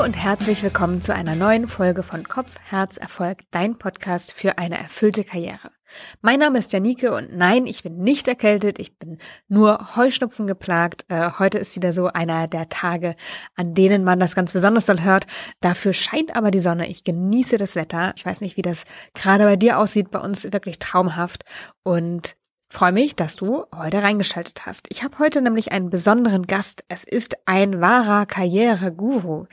Hallo und herzlich willkommen zu einer neuen Folge von Kopf, Herz, Erfolg, dein Podcast für eine erfüllte Karriere. Mein Name ist Janike und nein, ich bin nicht erkältet, ich bin nur Heuschnupfen geplagt. Äh, heute ist wieder so einer der Tage, an denen man das ganz besonders doll hört. Dafür scheint aber die Sonne. Ich genieße das Wetter. Ich weiß nicht, wie das gerade bei dir aussieht, bei uns wirklich traumhaft. Und Freue mich, dass du heute reingeschaltet hast. Ich habe heute nämlich einen besonderen Gast. Es ist ein wahrer Karriereguru.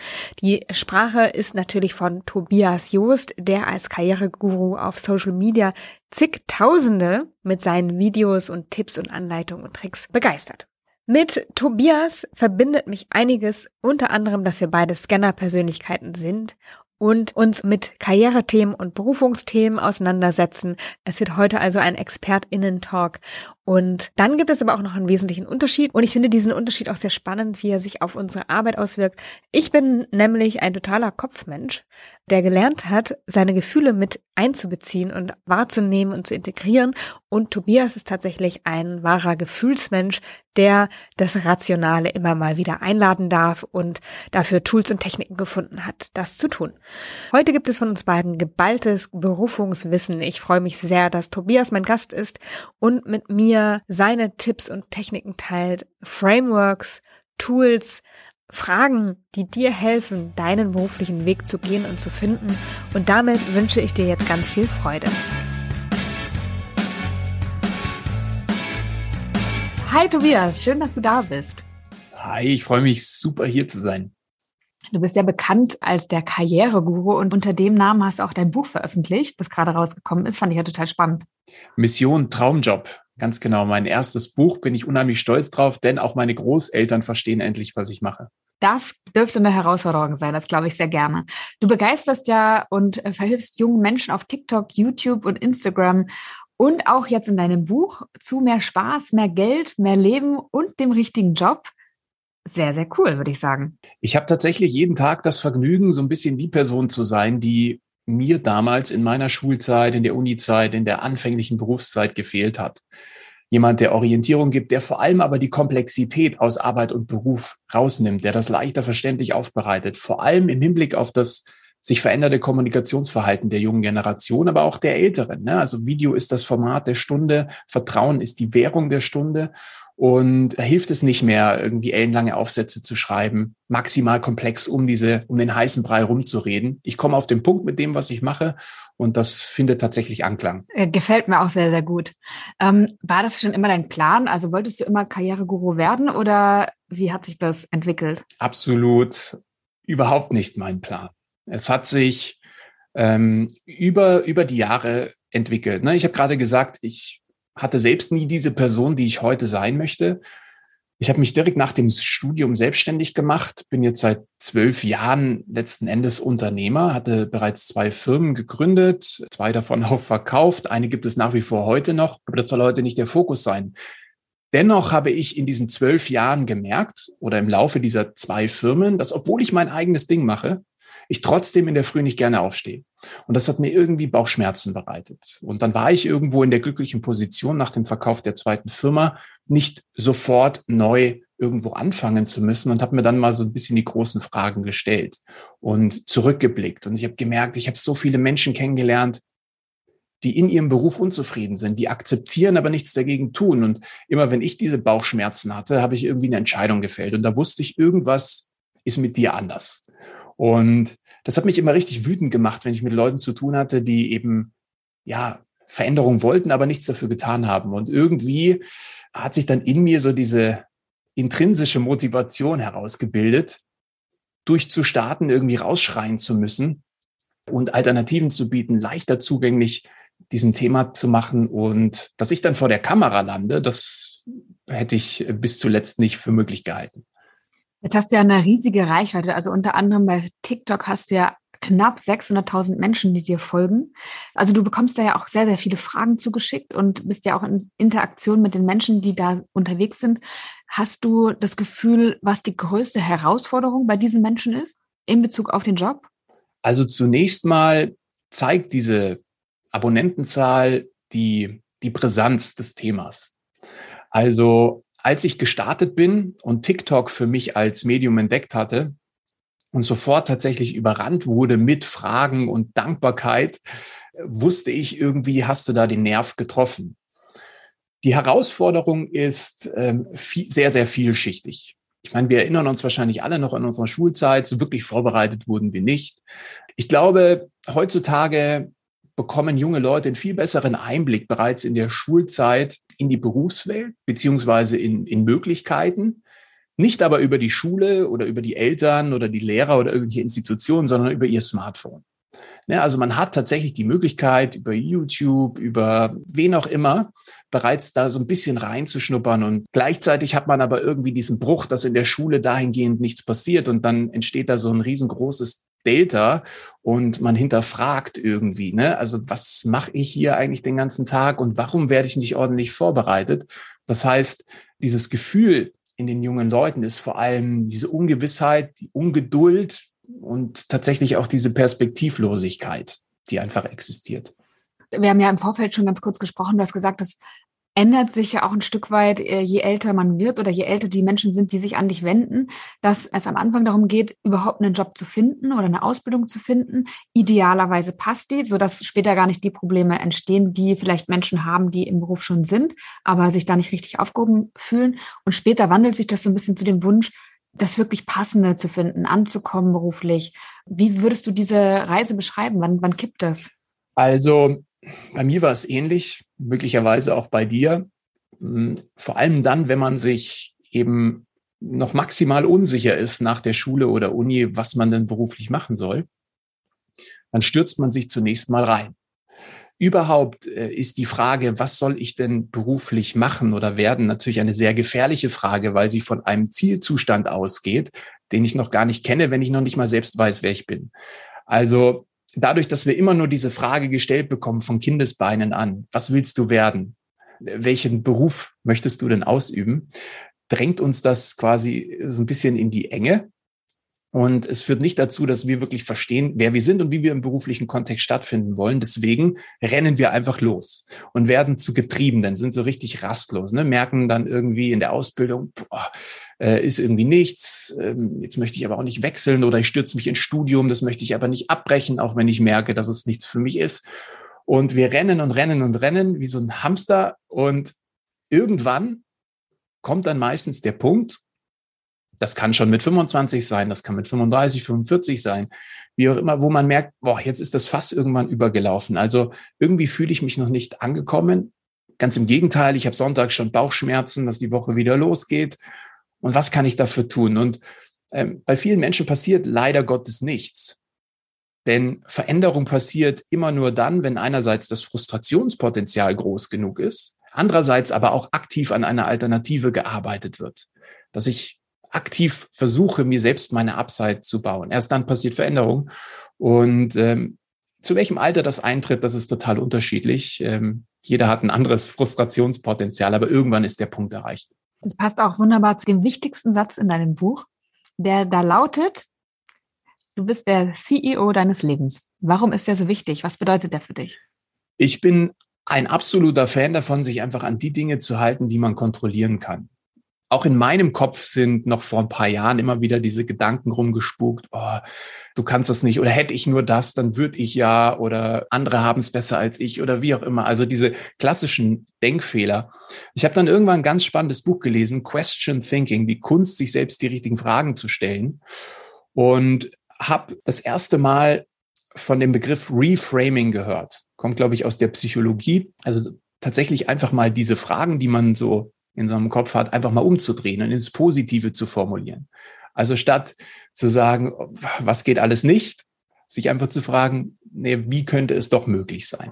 Die Sprache ist natürlich von Tobias Joost, der als Karriereguru auf Social Media zigtausende mit seinen Videos und Tipps und Anleitungen und Tricks begeistert. Mit Tobias verbindet mich einiges, unter anderem, dass wir beide Scanner-Persönlichkeiten sind und uns mit Karrierethemen und Berufungsthemen auseinandersetzen. Es wird heute also ein ExpertInnen-Talk. Und dann gibt es aber auch noch einen wesentlichen Unterschied. Und ich finde diesen Unterschied auch sehr spannend, wie er sich auf unsere Arbeit auswirkt. Ich bin nämlich ein totaler Kopfmensch, der gelernt hat, seine Gefühle mit einzubeziehen und wahrzunehmen und zu integrieren. Und Tobias ist tatsächlich ein wahrer Gefühlsmensch, der das Rationale immer mal wieder einladen darf und dafür Tools und Techniken gefunden hat, das zu tun. Heute gibt es von uns beiden geballtes Berufungswissen. Ich freue mich sehr, dass Tobias mein Gast ist und mit mir seine Tipps und Techniken teilt, Frameworks, Tools, Fragen, die dir helfen, deinen beruflichen Weg zu gehen und zu finden. Und damit wünsche ich dir jetzt ganz viel Freude. Hi Tobias, schön, dass du da bist. Hi, ich freue mich super hier zu sein. Du bist ja bekannt als der Karriereguru und unter dem Namen hast du auch dein Buch veröffentlicht, das gerade rausgekommen ist. Fand ich ja total spannend. Mission Traumjob. Ganz genau. Mein erstes Buch bin ich unheimlich stolz drauf, denn auch meine Großeltern verstehen endlich, was ich mache. Das dürfte eine Herausforderung sein, das glaube ich sehr gerne. Du begeisterst ja und äh, verhilfst jungen Menschen auf TikTok, YouTube und Instagram und auch jetzt in deinem Buch zu mehr Spaß, mehr Geld, mehr Leben und dem richtigen Job. Sehr, sehr cool, würde ich sagen. Ich habe tatsächlich jeden Tag das Vergnügen, so ein bisschen die Person zu sein, die mir damals in meiner Schulzeit, in der Unizeit, in der anfänglichen Berufszeit gefehlt hat. Jemand, der Orientierung gibt, der vor allem aber die Komplexität aus Arbeit und Beruf rausnimmt, der das leichter verständlich aufbereitet, vor allem im Hinblick auf das sich veränderte Kommunikationsverhalten der jungen Generation, aber auch der Älteren. Ne? Also Video ist das Format der Stunde, Vertrauen ist die Währung der Stunde. Und da hilft es nicht mehr, irgendwie ellenlange Aufsätze zu schreiben, maximal komplex um diese, um den heißen Brei rumzureden. Ich komme auf den Punkt mit dem, was ich mache, und das findet tatsächlich Anklang. Äh, gefällt mir auch sehr, sehr gut. Ähm, war das schon immer dein Plan? Also wolltest du immer Karriereguru werden oder wie hat sich das entwickelt? Absolut überhaupt nicht mein Plan. Es hat sich ähm, über, über die Jahre entwickelt. Ne? Ich habe gerade gesagt, ich hatte selbst nie diese Person, die ich heute sein möchte. Ich habe mich direkt nach dem Studium selbstständig gemacht, bin jetzt seit zwölf Jahren letzten Endes Unternehmer, hatte bereits zwei Firmen gegründet, zwei davon auch verkauft. Eine gibt es nach wie vor heute noch, aber das soll heute nicht der Fokus sein. Dennoch habe ich in diesen zwölf Jahren gemerkt oder im Laufe dieser zwei Firmen, dass obwohl ich mein eigenes Ding mache, ich trotzdem in der Früh nicht gerne aufstehe. Und das hat mir irgendwie Bauchschmerzen bereitet. Und dann war ich irgendwo in der glücklichen Position, nach dem Verkauf der zweiten Firma nicht sofort neu irgendwo anfangen zu müssen und habe mir dann mal so ein bisschen die großen Fragen gestellt und zurückgeblickt. Und ich habe gemerkt, ich habe so viele Menschen kennengelernt, die in ihrem Beruf unzufrieden sind, die akzeptieren, aber nichts dagegen tun. Und immer wenn ich diese Bauchschmerzen hatte, habe ich irgendwie eine Entscheidung gefällt. Und da wusste ich, irgendwas ist mit dir anders. Und das hat mich immer richtig wütend gemacht, wenn ich mit Leuten zu tun hatte, die eben, ja, Veränderung wollten, aber nichts dafür getan haben. Und irgendwie hat sich dann in mir so diese intrinsische Motivation herausgebildet, durchzustarten, irgendwie rausschreien zu müssen und Alternativen zu bieten, leichter zugänglich diesem Thema zu machen. Und dass ich dann vor der Kamera lande, das hätte ich bis zuletzt nicht für möglich gehalten. Jetzt hast du ja eine riesige Reichweite. Also unter anderem bei TikTok hast du ja knapp 600.000 Menschen, die dir folgen. Also du bekommst da ja auch sehr, sehr viele Fragen zugeschickt und bist ja auch in Interaktion mit den Menschen, die da unterwegs sind. Hast du das Gefühl, was die größte Herausforderung bei diesen Menschen ist in Bezug auf den Job? Also zunächst mal zeigt diese Abonnentenzahl die, die Brisanz des Themas. Also als ich gestartet bin und TikTok für mich als Medium entdeckt hatte, und sofort tatsächlich überrannt wurde mit Fragen und Dankbarkeit, wusste ich irgendwie, hast du da den Nerv getroffen. Die Herausforderung ist ähm, viel, sehr, sehr vielschichtig. Ich meine, wir erinnern uns wahrscheinlich alle noch an unsere Schulzeit. So wirklich vorbereitet wurden wir nicht. Ich glaube, heutzutage bekommen junge Leute einen viel besseren Einblick bereits in der Schulzeit in die Berufswelt beziehungsweise in, in Möglichkeiten. Nicht aber über die Schule oder über die Eltern oder die Lehrer oder irgendwelche Institutionen, sondern über ihr Smartphone. Ja, also man hat tatsächlich die Möglichkeit, über YouTube, über wen auch immer, bereits da so ein bisschen reinzuschnuppern. Und gleichzeitig hat man aber irgendwie diesen Bruch, dass in der Schule dahingehend nichts passiert. Und dann entsteht da so ein riesengroßes Delta und man hinterfragt irgendwie, ne? Also was mache ich hier eigentlich den ganzen Tag und warum werde ich nicht ordentlich vorbereitet? Das heißt, dieses Gefühl in den jungen Leuten ist vor allem diese Ungewissheit, die Ungeduld und tatsächlich auch diese Perspektivlosigkeit, die einfach existiert. Wir haben ja im Vorfeld schon ganz kurz gesprochen. Du hast gesagt, dass ändert sich ja auch ein Stück weit, äh, je älter man wird oder je älter die Menschen sind, die sich an dich wenden, dass es am Anfang darum geht, überhaupt einen Job zu finden oder eine Ausbildung zu finden. Idealerweise passt die, sodass später gar nicht die Probleme entstehen, die vielleicht Menschen haben, die im Beruf schon sind, aber sich da nicht richtig aufgehoben fühlen. Und später wandelt sich das so ein bisschen zu dem Wunsch, das wirklich Passende zu finden, anzukommen beruflich. Wie würdest du diese Reise beschreiben? Wann, wann kippt das? Also bei mir war es ähnlich, möglicherweise auch bei dir. Hm, vor allem dann, wenn man sich eben noch maximal unsicher ist nach der Schule oder Uni, was man denn beruflich machen soll, dann stürzt man sich zunächst mal rein. Überhaupt äh, ist die Frage, was soll ich denn beruflich machen oder werden, natürlich eine sehr gefährliche Frage, weil sie von einem Zielzustand ausgeht, den ich noch gar nicht kenne, wenn ich noch nicht mal selbst weiß, wer ich bin. Also dadurch, dass wir immer nur diese Frage gestellt bekommen von Kindesbeinen an, was willst du werden? Welchen Beruf möchtest du denn ausüben? Drängt uns das quasi so ein bisschen in die Enge. Und es führt nicht dazu, dass wir wirklich verstehen, wer wir sind und wie wir im beruflichen Kontext stattfinden wollen. Deswegen rennen wir einfach los und werden zu Getriebenen, sind so richtig rastlos, ne? merken dann irgendwie in der Ausbildung, boah, äh, ist irgendwie nichts, ähm, jetzt möchte ich aber auch nicht wechseln oder ich stürze mich ins Studium, das möchte ich aber nicht abbrechen, auch wenn ich merke, dass es nichts für mich ist. Und wir rennen und rennen und rennen wie so ein Hamster und irgendwann kommt dann meistens der Punkt, das kann schon mit 25 sein, das kann mit 35, 45 sein, wie auch immer, wo man merkt, boah, jetzt ist das Fass irgendwann übergelaufen. Also irgendwie fühle ich mich noch nicht angekommen. Ganz im Gegenteil, ich habe Sonntag schon Bauchschmerzen, dass die Woche wieder losgeht. Und was kann ich dafür tun? Und ähm, bei vielen Menschen passiert leider Gottes nichts. Denn Veränderung passiert immer nur dann, wenn einerseits das Frustrationspotenzial groß genug ist, andererseits aber auch aktiv an einer Alternative gearbeitet wird. Dass ich aktiv versuche, mir selbst meine Upside zu bauen. Erst dann passiert Veränderung. Und ähm, zu welchem Alter das eintritt, das ist total unterschiedlich. Ähm, jeder hat ein anderes Frustrationspotenzial, aber irgendwann ist der Punkt erreicht. Das passt auch wunderbar zu dem wichtigsten Satz in deinem Buch, der da lautet, du bist der CEO deines Lebens. Warum ist der so wichtig? Was bedeutet der für dich? Ich bin ein absoluter Fan davon, sich einfach an die Dinge zu halten, die man kontrollieren kann auch in meinem Kopf sind noch vor ein paar Jahren immer wieder diese Gedanken rumgespukt, oh, du kannst das nicht oder hätte ich nur das, dann würde ich ja oder andere haben es besser als ich oder wie auch immer. Also diese klassischen Denkfehler. Ich habe dann irgendwann ein ganz spannendes Buch gelesen, Question Thinking, die Kunst, sich selbst die richtigen Fragen zu stellen und habe das erste Mal von dem Begriff Reframing gehört. Kommt, glaube ich, aus der Psychologie. Also tatsächlich einfach mal diese Fragen, die man so in seinem Kopf hat, einfach mal umzudrehen und ins Positive zu formulieren. Also statt zu sagen, was geht alles nicht, sich einfach zu fragen, nee, wie könnte es doch möglich sein?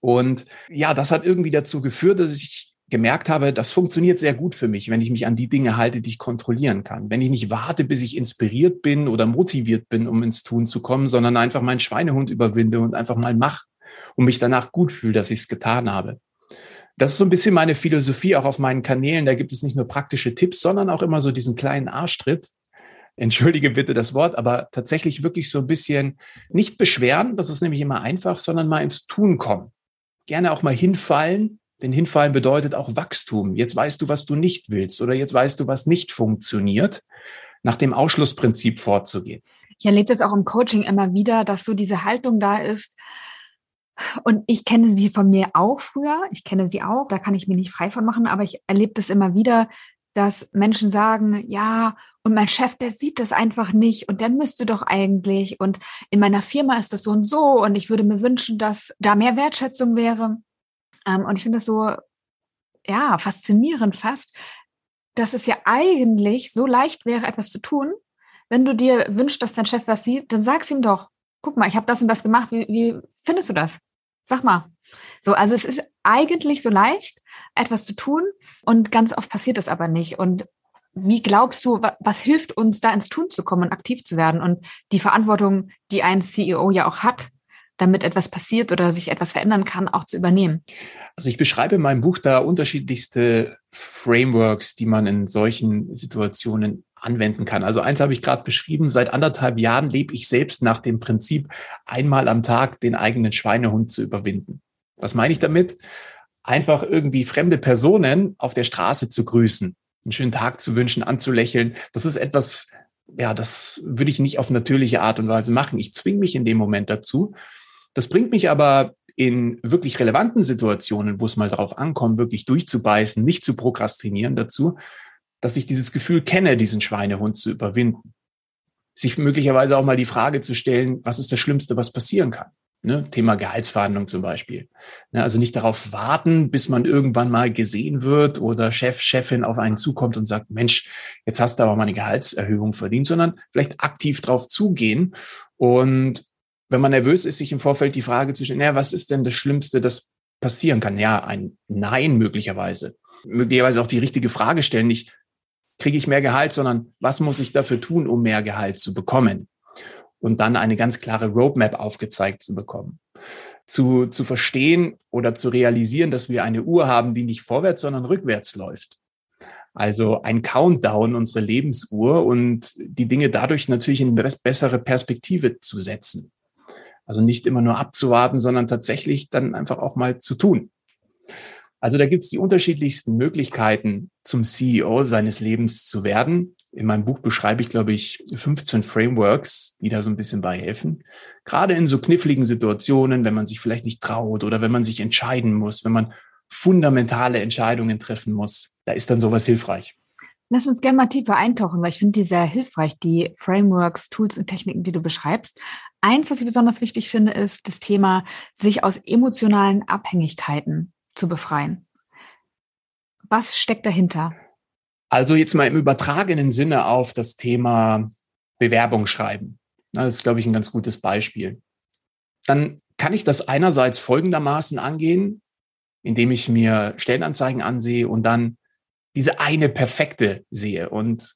Und ja, das hat irgendwie dazu geführt, dass ich gemerkt habe, das funktioniert sehr gut für mich, wenn ich mich an die Dinge halte, die ich kontrollieren kann. Wenn ich nicht warte, bis ich inspiriert bin oder motiviert bin, um ins Tun zu kommen, sondern einfach meinen Schweinehund überwinde und einfach mal mache und mich danach gut fühle, dass ich es getan habe das ist so ein bisschen meine Philosophie auch auf meinen Kanälen. Da gibt es nicht nur praktische Tipps, sondern auch immer so diesen kleinen Arschtritt. Entschuldige bitte das Wort, aber tatsächlich wirklich so ein bisschen nicht beschweren, das ist nämlich immer einfach, sondern mal ins Tun kommen. Gerne auch mal hinfallen, denn hinfallen bedeutet auch Wachstum. Jetzt weißt du, was du nicht willst oder jetzt weißt du, was nicht funktioniert. nach dem Ausschlussprinzip vorzugehen. Ich erlebe das auch im Coaching immer wieder, dass so diese Haltung da ist. Und ich kenne sie von mir auch früher. Ich kenne sie auch. Da kann ich mich nicht frei von machen. Aber ich erlebe das immer wieder, dass Menschen sagen, ja, und mein Chef, der sieht das einfach nicht und der müsste doch eigentlich und in meiner Firma ist das so und so und ich würde mir wünschen, dass da mehr Wertschätzung wäre. Ähm, und ich finde das so, ja, faszinierend fast, dass es ja eigentlich so leicht wäre, etwas zu tun. Wenn du dir wünschst, dass dein Chef was sieht, dann sag's ihm doch. Guck mal, ich habe das und das gemacht. Wie, wie findest du das? Sag mal. So, also es ist eigentlich so leicht, etwas zu tun und ganz oft passiert es aber nicht. Und wie glaubst du, was hilft uns, da ins Tun zu kommen und aktiv zu werden und die Verantwortung, die ein CEO ja auch hat, damit etwas passiert oder sich etwas verändern kann, auch zu übernehmen? Also ich beschreibe in meinem Buch da unterschiedlichste Frameworks, die man in solchen Situationen anwenden kann. Also eins habe ich gerade beschrieben, seit anderthalb Jahren lebe ich selbst nach dem Prinzip, einmal am Tag den eigenen Schweinehund zu überwinden. Was meine ich damit? Einfach irgendwie fremde Personen auf der Straße zu grüßen einen schönen Tag zu wünschen, anzulächeln. Das ist etwas, ja, das würde ich nicht auf natürliche Art und Weise machen. Ich zwinge mich in dem Moment dazu. Das bringt mich aber in wirklich relevanten Situationen, wo es mal darauf ankommt, wirklich durchzubeißen, nicht zu prokrastinieren dazu, dass ich dieses Gefühl kenne, diesen Schweinehund zu überwinden. Sich möglicherweise auch mal die Frage zu stellen, was ist das Schlimmste, was passieren kann? Ne, Thema Gehaltsverhandlung zum Beispiel. Ne, also nicht darauf warten, bis man irgendwann mal gesehen wird oder Chef, Chefin auf einen zukommt und sagt, Mensch, jetzt hast du aber mal eine Gehaltserhöhung verdient, sondern vielleicht aktiv drauf zugehen. Und wenn man nervös ist, sich im Vorfeld die Frage zu stellen, ja, was ist denn das Schlimmste, das passieren kann? Ja, ein Nein möglicherweise. Möglicherweise auch die richtige Frage stellen, nicht kriege ich mehr Gehalt, sondern was muss ich dafür tun, um mehr Gehalt zu bekommen? und dann eine ganz klare Roadmap aufgezeigt zu bekommen. Zu, zu verstehen oder zu realisieren, dass wir eine Uhr haben, die nicht vorwärts, sondern rückwärts läuft. Also ein Countdown, unsere Lebensuhr und die Dinge dadurch natürlich in eine bessere Perspektive zu setzen. Also nicht immer nur abzuwarten, sondern tatsächlich dann einfach auch mal zu tun. Also da gibt es die unterschiedlichsten Möglichkeiten, zum CEO seines Lebens zu werden. In meinem Buch beschreibe ich, glaube ich, 15 Frameworks, die da so ein bisschen bei helfen. Gerade in so kniffligen Situationen, wenn man sich vielleicht nicht traut oder wenn man sich entscheiden muss, wenn man fundamentale Entscheidungen treffen muss, da ist dann sowas hilfreich. Lass uns gerne mal tiefer eintauchen, weil ich finde die sehr hilfreich, die Frameworks, Tools und Techniken, die du beschreibst. Eins, was ich besonders wichtig finde, ist das Thema, sich aus emotionalen Abhängigkeiten zu befreien. Was steckt dahinter? Also jetzt mal im übertragenen Sinne auf das Thema Bewerbung schreiben. Das ist, glaube ich, ein ganz gutes Beispiel. Dann kann ich das einerseits folgendermaßen angehen, indem ich mir Stellenanzeigen ansehe und dann diese eine perfekte sehe und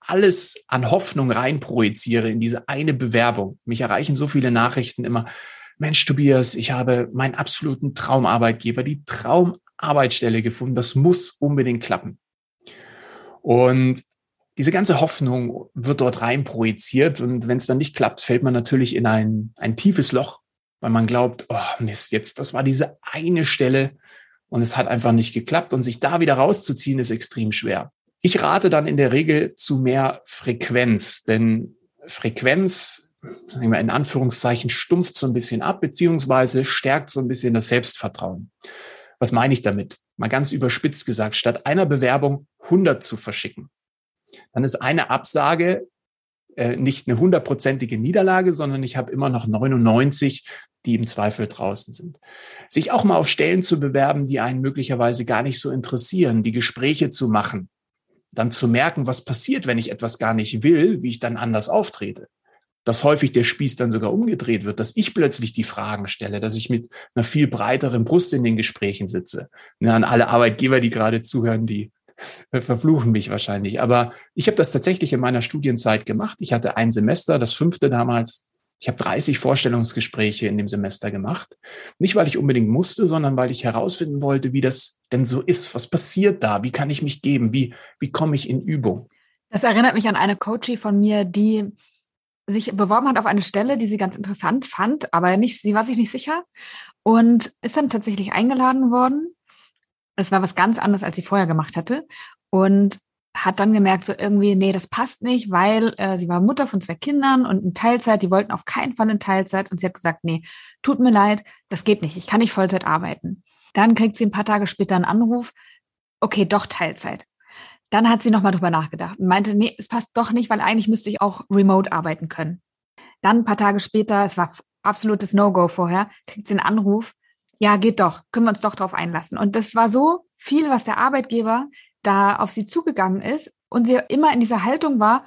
alles an Hoffnung reinprojiziere in diese eine Bewerbung. Mich erreichen so viele Nachrichten immer. Mensch, Tobias, ich habe meinen absoluten Traumarbeitgeber, die Traumarbeitsstelle gefunden. Das muss unbedingt klappen. Und diese ganze Hoffnung wird dort rein projiziert. Und wenn es dann nicht klappt, fällt man natürlich in ein, ein tiefes Loch, weil man glaubt, oh Mist, jetzt, das war diese eine Stelle und es hat einfach nicht geklappt. Und sich da wieder rauszuziehen, ist extrem schwer. Ich rate dann in der Regel zu mehr Frequenz, denn Frequenz, in Anführungszeichen, stumpft so ein bisschen ab, beziehungsweise stärkt so ein bisschen das Selbstvertrauen. Was meine ich damit? Mal ganz überspitzt gesagt, statt einer Bewerbung 100 zu verschicken, dann ist eine Absage äh, nicht eine hundertprozentige Niederlage, sondern ich habe immer noch 99, die im Zweifel draußen sind. Sich auch mal auf Stellen zu bewerben, die einen möglicherweise gar nicht so interessieren, die Gespräche zu machen, dann zu merken, was passiert, wenn ich etwas gar nicht will, wie ich dann anders auftrete dass häufig der Spieß dann sogar umgedreht wird, dass ich plötzlich die Fragen stelle, dass ich mit einer viel breiteren Brust in den Gesprächen sitze. Ja, an alle Arbeitgeber, die gerade zuhören, die verfluchen mich wahrscheinlich. Aber ich habe das tatsächlich in meiner Studienzeit gemacht. Ich hatte ein Semester, das fünfte damals. Ich habe 30 Vorstellungsgespräche in dem Semester gemacht. Nicht, weil ich unbedingt musste, sondern weil ich herausfinden wollte, wie das denn so ist. Was passiert da? Wie kann ich mich geben? Wie, wie komme ich in Übung? Das erinnert mich an eine Coachie von mir, die sich beworben hat auf eine Stelle, die sie ganz interessant fand, aber nicht, sie war sich nicht sicher und ist dann tatsächlich eingeladen worden. Es war was ganz anderes, als sie vorher gemacht hatte. Und hat dann gemerkt, so irgendwie, nee, das passt nicht, weil äh, sie war Mutter von zwei Kindern und in Teilzeit, die wollten auf keinen Fall in Teilzeit und sie hat gesagt, nee, tut mir leid, das geht nicht, ich kann nicht Vollzeit arbeiten. Dann kriegt sie ein paar Tage später einen Anruf, okay, doch Teilzeit. Dann hat sie nochmal drüber nachgedacht und meinte, nee, es passt doch nicht, weil eigentlich müsste ich auch remote arbeiten können. Dann ein paar Tage später, es war absolutes No-Go vorher, kriegt sie einen Anruf, ja, geht doch, können wir uns doch drauf einlassen. Und das war so viel, was der Arbeitgeber da auf sie zugegangen ist und sie immer in dieser Haltung war,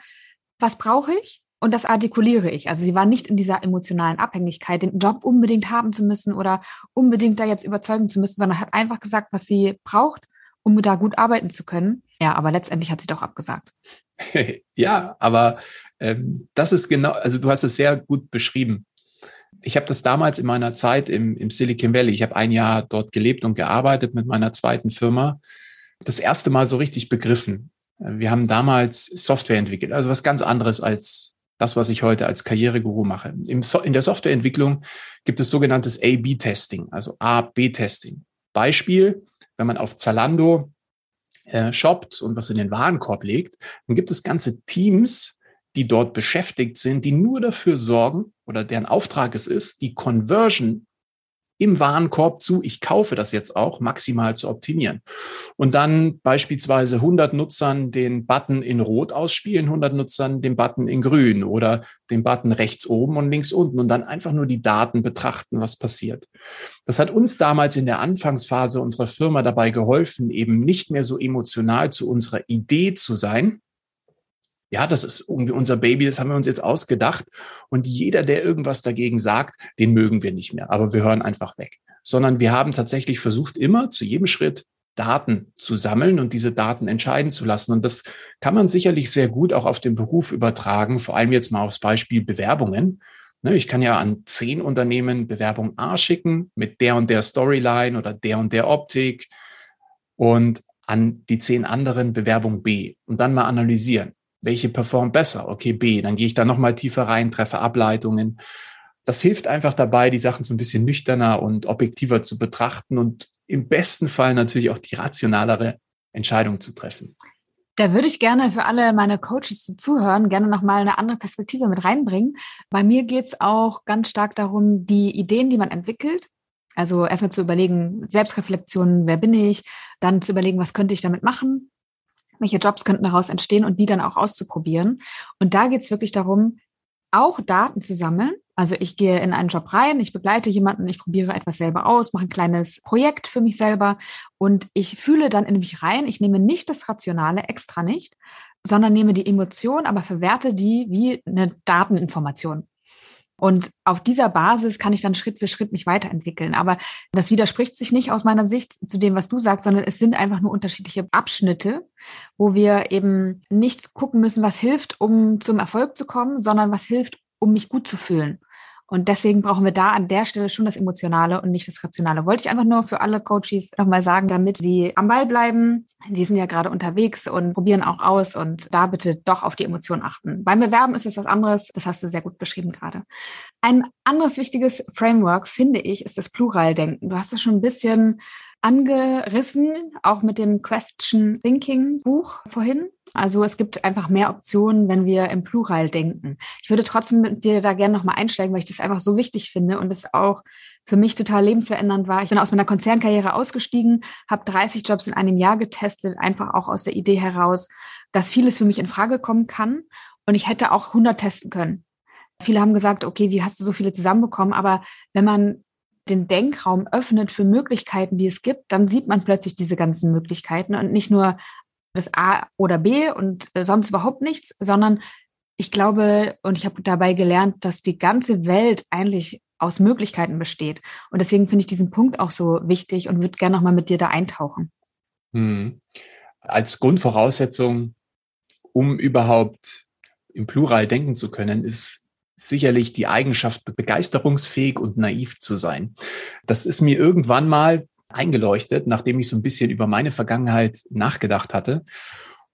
was brauche ich? Und das artikuliere ich. Also sie war nicht in dieser emotionalen Abhängigkeit, den Job unbedingt haben zu müssen oder unbedingt da jetzt überzeugen zu müssen, sondern hat einfach gesagt, was sie braucht, um da gut arbeiten zu können. Ja, aber letztendlich hat sie doch abgesagt. ja, aber ähm, das ist genau, also du hast es sehr gut beschrieben. Ich habe das damals in meiner Zeit im, im Silicon Valley, ich habe ein Jahr dort gelebt und gearbeitet mit meiner zweiten Firma das erste Mal so richtig begriffen. Wir haben damals Software entwickelt, also was ganz anderes als das, was ich heute als Karriereguru mache. In der Softwareentwicklung gibt es sogenanntes A-B-Testing, also A-B-Testing. Beispiel, wenn man auf Zalando äh, shoppt und was in den Warenkorb legt, dann gibt es ganze Teams, die dort beschäftigt sind, die nur dafür sorgen oder deren Auftrag es ist, die Conversion im Warenkorb zu, ich kaufe das jetzt auch, maximal zu optimieren. Und dann beispielsweise 100 Nutzern den Button in Rot ausspielen, 100 Nutzern den Button in Grün oder den Button rechts oben und links unten und dann einfach nur die Daten betrachten, was passiert. Das hat uns damals in der Anfangsphase unserer Firma dabei geholfen, eben nicht mehr so emotional zu unserer Idee zu sein, ja, das ist irgendwie unser Baby, das haben wir uns jetzt ausgedacht. Und jeder, der irgendwas dagegen sagt, den mögen wir nicht mehr. Aber wir hören einfach weg. Sondern wir haben tatsächlich versucht, immer zu jedem Schritt Daten zu sammeln und diese Daten entscheiden zu lassen. Und das kann man sicherlich sehr gut auch auf den Beruf übertragen, vor allem jetzt mal aufs Beispiel Bewerbungen. Ne, ich kann ja an zehn Unternehmen Bewerbung A schicken mit der und der Storyline oder der und der Optik und an die zehn anderen Bewerbung B und dann mal analysieren welche performt besser? Okay, B, dann gehe ich da nochmal tiefer rein, treffe Ableitungen. Das hilft einfach dabei, die Sachen so ein bisschen nüchterner und objektiver zu betrachten und im besten Fall natürlich auch die rationalere Entscheidung zu treffen. Da würde ich gerne für alle meine Coaches, die zuhören, gerne nochmal eine andere Perspektive mit reinbringen. Bei mir geht es auch ganz stark darum, die Ideen, die man entwickelt, also erstmal zu überlegen, Selbstreflexion, wer bin ich, dann zu überlegen, was könnte ich damit machen, welche Jobs könnten daraus entstehen und die dann auch auszuprobieren. Und da geht es wirklich darum, auch Daten zu sammeln. Also ich gehe in einen Job rein, ich begleite jemanden, ich probiere etwas selber aus, mache ein kleines Projekt für mich selber und ich fühle dann in mich rein. Ich nehme nicht das Rationale extra nicht, sondern nehme die Emotion, aber verwerte die wie eine Dateninformation. Und auf dieser Basis kann ich dann Schritt für Schritt mich weiterentwickeln. Aber das widerspricht sich nicht aus meiner Sicht zu dem, was du sagst, sondern es sind einfach nur unterschiedliche Abschnitte, wo wir eben nicht gucken müssen, was hilft, um zum Erfolg zu kommen, sondern was hilft, um mich gut zu fühlen. Und deswegen brauchen wir da an der Stelle schon das Emotionale und nicht das Rationale. Wollte ich einfach nur für alle Coaches nochmal sagen, damit sie am Ball bleiben. Sie sind ja gerade unterwegs und probieren auch aus und da bitte doch auf die Emotionen achten. Beim Bewerben ist es was anderes. Das hast du sehr gut beschrieben gerade. Ein anderes wichtiges Framework, finde ich, ist das Pluraldenken. Du hast es schon ein bisschen angerissen, auch mit dem Question Thinking Buch vorhin. Also es gibt einfach mehr Optionen, wenn wir im Plural denken. Ich würde trotzdem mit dir da gerne nochmal einsteigen, weil ich das einfach so wichtig finde und es auch für mich total lebensverändernd war. Ich bin aus meiner Konzernkarriere ausgestiegen, habe 30 Jobs in einem Jahr getestet, einfach auch aus der Idee heraus, dass vieles für mich in Frage kommen kann. Und ich hätte auch 100 testen können. Viele haben gesagt, okay, wie hast du so viele zusammenbekommen? Aber wenn man den Denkraum öffnet für Möglichkeiten, die es gibt, dann sieht man plötzlich diese ganzen Möglichkeiten und nicht nur das A oder B und äh, sonst überhaupt nichts, sondern ich glaube und ich habe dabei gelernt, dass die ganze Welt eigentlich aus Möglichkeiten besteht. Und deswegen finde ich diesen Punkt auch so wichtig und würde gerne nochmal mit dir da eintauchen. Hm. Als Grundvoraussetzung, um überhaupt im Plural denken zu können, ist sicherlich die Eigenschaft, begeisterungsfähig und naiv zu sein. Das ist mir irgendwann mal eingeleuchtet, nachdem ich so ein bisschen über meine Vergangenheit nachgedacht hatte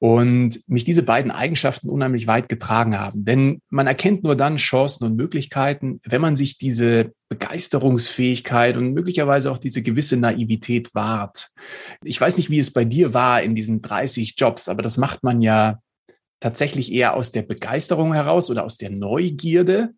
und mich diese beiden Eigenschaften unheimlich weit getragen haben. Denn man erkennt nur dann Chancen und Möglichkeiten, wenn man sich diese Begeisterungsfähigkeit und möglicherweise auch diese gewisse Naivität wahrt. Ich weiß nicht, wie es bei dir war in diesen 30 Jobs, aber das macht man ja tatsächlich eher aus der Begeisterung heraus oder aus der Neugierde,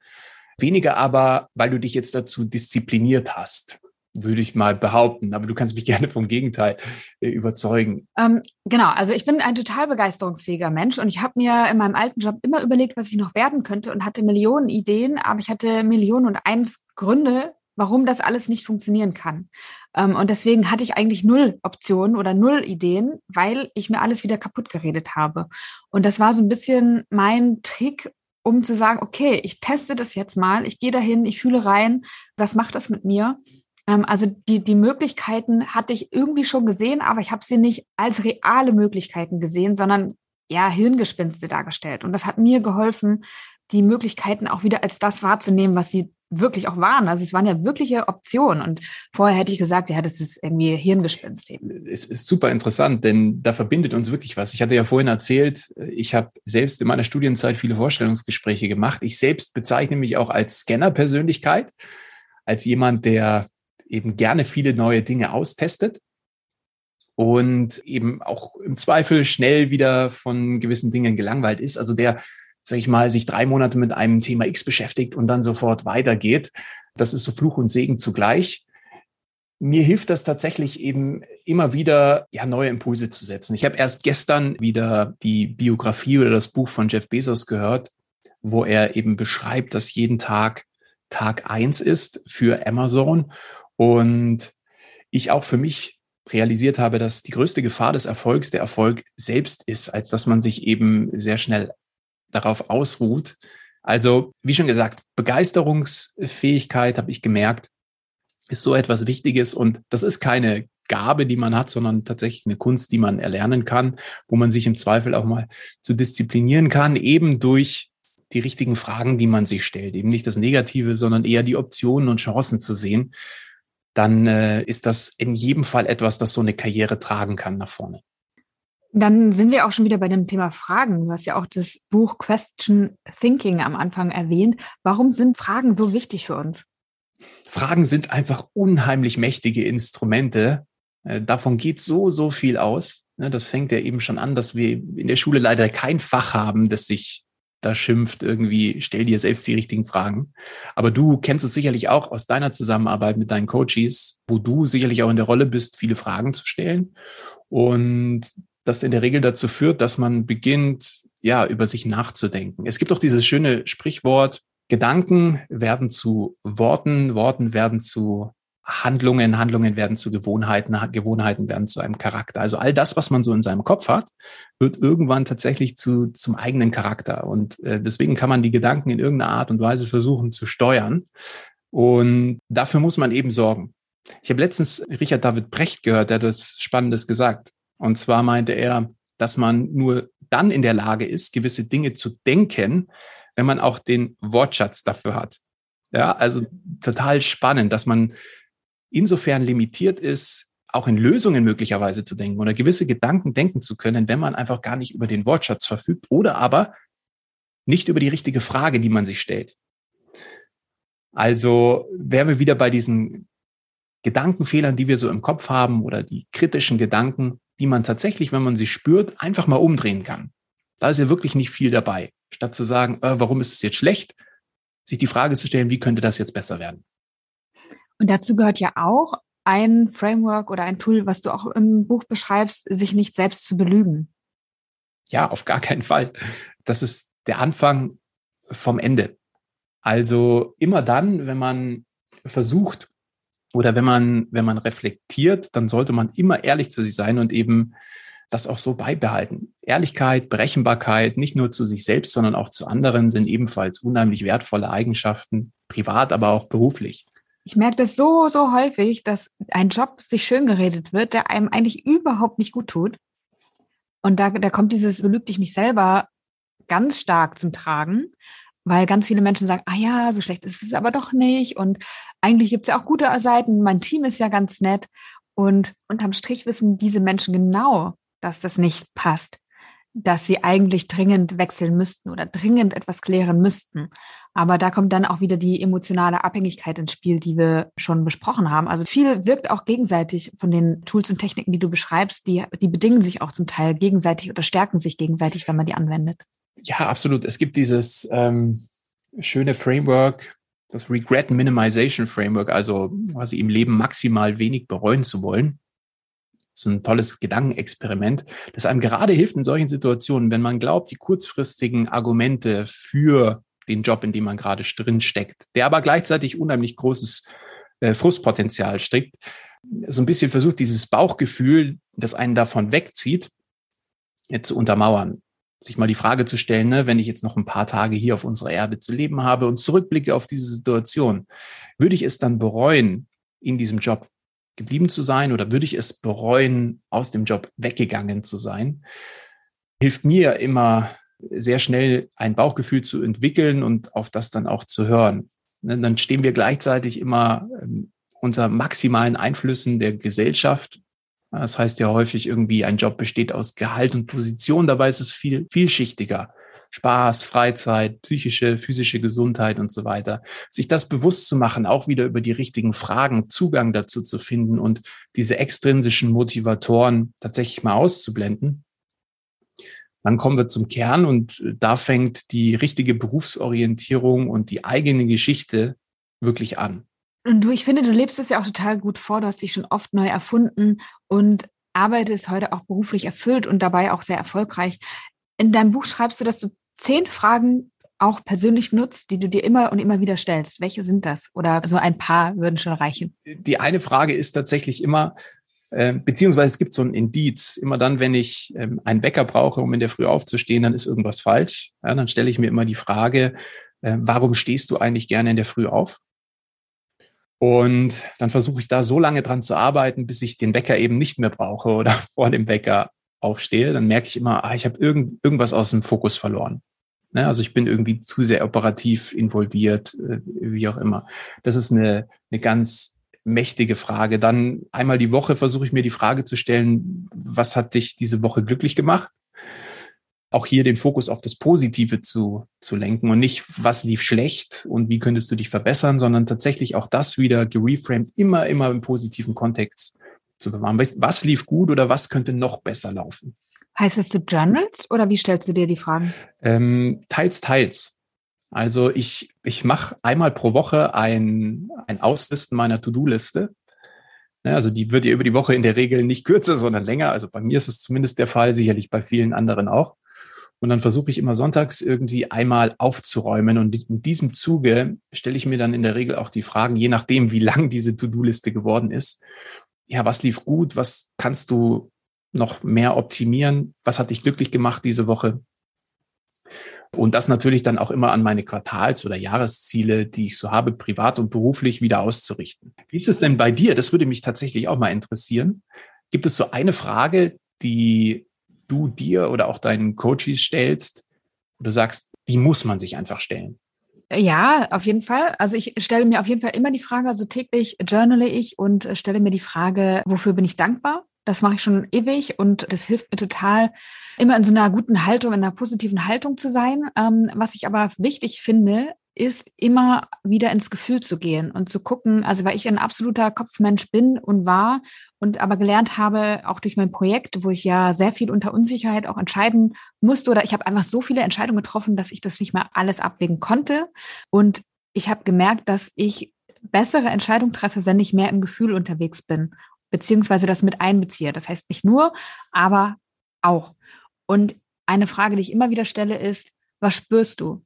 weniger aber, weil du dich jetzt dazu diszipliniert hast würde ich mal behaupten. Aber du kannst mich gerne vom Gegenteil äh, überzeugen. Ähm, genau, also ich bin ein total begeisterungsfähiger Mensch und ich habe mir in meinem alten Job immer überlegt, was ich noch werden könnte und hatte Millionen Ideen, aber ich hatte Millionen und eins Gründe, warum das alles nicht funktionieren kann. Ähm, und deswegen hatte ich eigentlich null Optionen oder null Ideen, weil ich mir alles wieder kaputt geredet habe. Und das war so ein bisschen mein Trick, um zu sagen, okay, ich teste das jetzt mal, ich gehe dahin, ich fühle rein, was macht das mit mir? Ähm, also die, die Möglichkeiten hatte ich irgendwie schon gesehen, aber ich habe sie nicht als reale Möglichkeiten gesehen, sondern ja, Hirngespinste dargestellt. Und das hat mir geholfen, die Möglichkeiten auch wieder als das wahrzunehmen, was sie wirklich auch waren. Also es waren ja wirkliche Optionen. Und vorher hätte ich gesagt, ja, das ist irgendwie Hirngespinst eben. Es ist super interessant, denn da verbindet uns wirklich was. Ich hatte ja vorhin erzählt, ich habe selbst in meiner Studienzeit viele Vorstellungsgespräche gemacht. Ich selbst bezeichne mich auch als Scanner-Persönlichkeit, als jemand, der eben gerne viele neue Dinge austestet und eben auch im Zweifel schnell wieder von gewissen Dingen gelangweilt ist. Also der sag ich mal, sich drei Monate mit einem Thema X beschäftigt und dann sofort weitergeht. Das ist so Fluch und Segen zugleich. Mir hilft das tatsächlich eben immer wieder, ja, neue Impulse zu setzen. Ich habe erst gestern wieder die Biografie oder das Buch von Jeff Bezos gehört, wo er eben beschreibt, dass jeden Tag Tag eins ist für Amazon und ich auch für mich realisiert habe, dass die größte Gefahr des Erfolgs der Erfolg selbst ist, als dass man sich eben sehr schnell darauf ausruht. Also, wie schon gesagt, Begeisterungsfähigkeit, habe ich gemerkt, ist so etwas Wichtiges. Und das ist keine Gabe, die man hat, sondern tatsächlich eine Kunst, die man erlernen kann, wo man sich im Zweifel auch mal zu disziplinieren kann, eben durch die richtigen Fragen, die man sich stellt, eben nicht das Negative, sondern eher die Optionen und Chancen zu sehen, dann äh, ist das in jedem Fall etwas, das so eine Karriere tragen kann nach vorne. Dann sind wir auch schon wieder bei dem Thema Fragen. Du hast ja auch das Buch Question Thinking am Anfang erwähnt. Warum sind Fragen so wichtig für uns? Fragen sind einfach unheimlich mächtige Instrumente. Äh, davon geht so, so viel aus. Ne, das fängt ja eben schon an, dass wir in der Schule leider kein Fach haben, das sich da schimpft, irgendwie stell dir selbst die richtigen Fragen. Aber du kennst es sicherlich auch aus deiner Zusammenarbeit mit deinen Coaches, wo du sicherlich auch in der Rolle bist, viele Fragen zu stellen. Und das in der Regel dazu führt, dass man beginnt, ja, über sich nachzudenken. Es gibt auch dieses schöne Sprichwort, Gedanken werden zu Worten, Worten werden zu Handlungen, Handlungen werden zu Gewohnheiten, Gewohnheiten werden zu einem Charakter. Also all das, was man so in seinem Kopf hat, wird irgendwann tatsächlich zu, zum eigenen Charakter. Und äh, deswegen kann man die Gedanken in irgendeiner Art und Weise versuchen zu steuern. Und dafür muss man eben sorgen. Ich habe letztens Richard David Brecht gehört, der hat das Spannendes gesagt. Und zwar meinte er, dass man nur dann in der Lage ist, gewisse Dinge zu denken, wenn man auch den Wortschatz dafür hat. Ja, also total spannend, dass man insofern limitiert ist, auch in Lösungen möglicherweise zu denken oder gewisse Gedanken denken zu können, wenn man einfach gar nicht über den Wortschatz verfügt oder aber nicht über die richtige Frage, die man sich stellt. Also wären wir wieder bei diesen Gedankenfehlern, die wir so im Kopf haben oder die kritischen Gedanken, die man tatsächlich, wenn man sie spürt, einfach mal umdrehen kann. Da ist ja wirklich nicht viel dabei. Statt zu sagen, äh, warum ist es jetzt schlecht, sich die Frage zu stellen, wie könnte das jetzt besser werden? Und dazu gehört ja auch ein Framework oder ein Tool, was du auch im Buch beschreibst, sich nicht selbst zu belügen. Ja, auf gar keinen Fall. Das ist der Anfang vom Ende. Also immer dann, wenn man versucht, oder wenn man, wenn man reflektiert, dann sollte man immer ehrlich zu sich sein und eben das auch so beibehalten. Ehrlichkeit, Berechenbarkeit, nicht nur zu sich selbst, sondern auch zu anderen sind ebenfalls unheimlich wertvolle Eigenschaften, privat, aber auch beruflich. Ich merke das so, so häufig, dass ein Job sich schön geredet wird, der einem eigentlich überhaupt nicht gut tut. Und da, da kommt dieses Belüg dich nicht selber ganz stark zum Tragen, weil ganz viele Menschen sagen, ah ja, so schlecht ist es aber doch nicht. Und eigentlich gibt es ja auch gute Seiten, mein Team ist ja ganz nett. Und unterm Strich wissen diese Menschen genau, dass das nicht passt. dass sie eigentlich dringend wechseln müssten oder dringend etwas klären müssten. Aber da kommt dann auch wieder die emotionale Abhängigkeit ins Spiel, die wir schon besprochen haben. Also viel wirkt auch gegenseitig von den Tools und Techniken, die du beschreibst. Die, die bedingen sich auch zum Teil gegenseitig oder stärken sich gegenseitig, wenn man die anwendet. Ja, absolut. Es gibt dieses ähm, schöne Framework, das Regret Minimization Framework, also quasi im Leben maximal wenig bereuen zu wollen. So ein tolles Gedankenexperiment, das einem gerade hilft in solchen Situationen, wenn man glaubt, die kurzfristigen Argumente für den Job, in dem man gerade drin steckt, der aber gleichzeitig unheimlich großes äh, Frustpotenzial strickt, so ein bisschen versucht, dieses Bauchgefühl, das einen davon wegzieht, äh, zu untermauern. Sich mal die Frage zu stellen, ne, wenn ich jetzt noch ein paar Tage hier auf unserer Erde zu leben habe und zurückblicke auf diese Situation, würde ich es dann bereuen, in diesem Job geblieben zu sein oder würde ich es bereuen, aus dem Job weggegangen zu sein? Hilft mir immer sehr schnell ein Bauchgefühl zu entwickeln und auf das dann auch zu hören. Ne, dann stehen wir gleichzeitig immer ähm, unter maximalen Einflüssen der Gesellschaft. Das heißt ja häufig irgendwie, ein Job besteht aus Gehalt und Position. Dabei ist es viel vielschichtiger. Spaß, Freizeit, psychische, physische Gesundheit und so weiter. Sich das bewusst zu machen, auch wieder über die richtigen Fragen Zugang dazu zu finden und diese extrinsischen Motivatoren tatsächlich mal auszublenden, dann kommen wir zum Kern und äh, da fängt die richtige Berufsorientierung und die eigene Geschichte wirklich an. Und du, ich finde, du lebst es ja auch total gut vor. Du hast dich schon oft neu erfunden und arbeitest heute auch beruflich erfüllt und dabei auch sehr erfolgreich. In deinem Buch schreibst du, dass du zehn Fragen auch persönlich nutzt, die du dir immer und immer wieder stellst. Welche sind das? Oder so ein paar würden schon reichen. Die eine Frage ist tatsächlich immer, beziehungsweise es gibt so ein Indiz. Immer dann, wenn ich ähm, einen Wecker brauche, um in der Früh aufzustehen, dann ist irgendwas falsch. Ja, dann stelle ich mir immer die Frage, äh, warum stehst du eigentlich gerne in der Früh auf? Und dann versuche ich da so lange dran zu arbeiten, bis ich den Wecker eben nicht mehr brauche oder vor dem Wecker aufstehe. Dann merke ich immer, ah, ich habe irgend, irgendwas aus dem Fokus verloren. Ne? Also ich bin irgendwie zu sehr operativ involviert, äh, wie auch immer. Das ist eine, eine ganz mächtige Frage. Dann einmal die Woche versuche ich mir die Frage zu stellen, was hat dich diese Woche glücklich gemacht? Auch hier den Fokus auf das Positive zu, zu lenken und nicht, was lief schlecht und wie könntest du dich verbessern, sondern tatsächlich auch das wieder gereframed, immer, immer im positiven Kontext zu bewahren. Was lief gut oder was könnte noch besser laufen? Heißt es, du journalst oder wie stellst du dir die Fragen? Ähm, teils, teils. Also ich, ich mache einmal pro Woche ein, ein Auslisten meiner To-Do-Liste. Also die wird ja über die Woche in der Regel nicht kürzer, sondern länger. Also bei mir ist es zumindest der Fall, sicherlich bei vielen anderen auch. Und dann versuche ich immer sonntags irgendwie einmal aufzuräumen. Und in diesem Zuge stelle ich mir dann in der Regel auch die Fragen, je nachdem, wie lang diese To-Do-Liste geworden ist. Ja, was lief gut? Was kannst du noch mehr optimieren? Was hat dich glücklich gemacht diese Woche? Und das natürlich dann auch immer an meine Quartals- oder Jahresziele, die ich so habe, privat und beruflich wieder auszurichten. Wie ist es denn bei dir? Das würde mich tatsächlich auch mal interessieren. Gibt es so eine Frage, die du dir oder auch deinen Coaches stellst, wo du sagst, die muss man sich einfach stellen? Ja, auf jeden Fall. Also ich stelle mir auf jeden Fall immer die Frage, also täglich journale ich und stelle mir die Frage, wofür bin ich dankbar? Das mache ich schon ewig und das hilft mir total, immer in so einer guten Haltung, in einer positiven Haltung zu sein. Ähm, was ich aber wichtig finde, ist immer wieder ins Gefühl zu gehen und zu gucken, also weil ich ein absoluter Kopfmensch bin und war und aber gelernt habe, auch durch mein Projekt, wo ich ja sehr viel unter Unsicherheit auch entscheiden musste oder ich habe einfach so viele Entscheidungen getroffen, dass ich das nicht mehr alles abwägen konnte. Und ich habe gemerkt, dass ich bessere Entscheidungen treffe, wenn ich mehr im Gefühl unterwegs bin, beziehungsweise das mit einbeziehe. Das heißt nicht nur, aber auch. Und eine Frage, die ich immer wieder stelle, ist, was spürst du,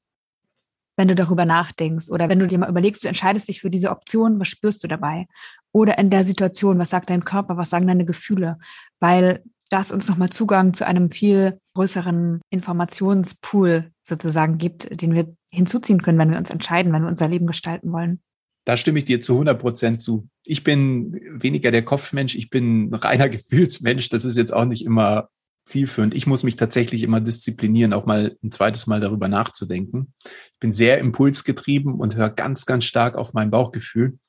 wenn du darüber nachdenkst? Oder wenn du dir mal überlegst, du entscheidest dich für diese Option, was spürst du dabei? Oder in der Situation, was sagt dein Körper, was sagen deine Gefühle? Weil das uns nochmal Zugang zu einem viel größeren Informationspool sozusagen gibt, den wir hinzuziehen können, wenn wir uns entscheiden, wenn wir unser Leben gestalten wollen. Da stimme ich dir zu 100 Prozent zu. Ich bin weniger der Kopfmensch, ich bin reiner Gefühlsmensch. Das ist jetzt auch nicht immer zielführend. Ich muss mich tatsächlich immer disziplinieren, auch mal ein zweites Mal darüber nachzudenken. Ich bin sehr impulsgetrieben und höre ganz, ganz stark auf mein Bauchgefühl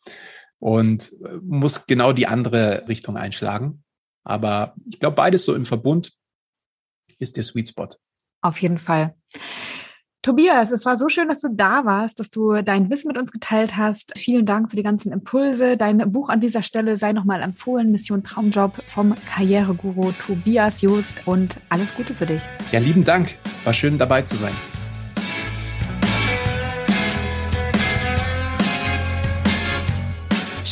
und äh, muss genau die andere Richtung einschlagen. Aber ich glaube, beides so im Verbund ist der Sweet Spot. Auf jeden Fall. Tobias, es war so schön, dass du da warst, dass du dein Wissen mit uns geteilt hast. Vielen Dank für die ganzen Impulse. Dein Buch an dieser Stelle sei nochmal empfohlen. Mission Traumjob vom Karriereguru Tobias Just und alles Gute für dich. Ja, lieben Dank. War schön dabei zu sein.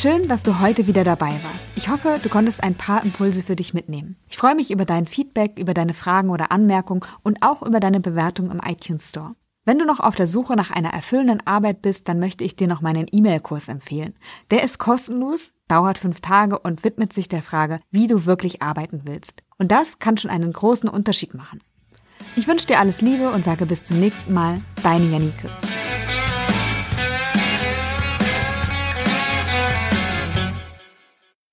Schön, dass du heute wieder dabei warst. Ich hoffe, du konntest ein paar Impulse für dich mitnehmen. Ich freue mich über dein Feedback, über deine Fragen oder Anmerkungen und auch über deine Bewertung im iTunes Store. Wenn du noch auf der Suche nach einer erfüllenden Arbeit bist, dann möchte ich dir noch meinen E-Mail-Kurs empfehlen. Der ist kostenlos, dauert fünf Tage und widmet sich der Frage, wie du wirklich arbeiten willst. Und das kann schon einen großen Unterschied machen. Ich wünsche dir alles Liebe und sage bis zum nächsten Mal, deine Janike.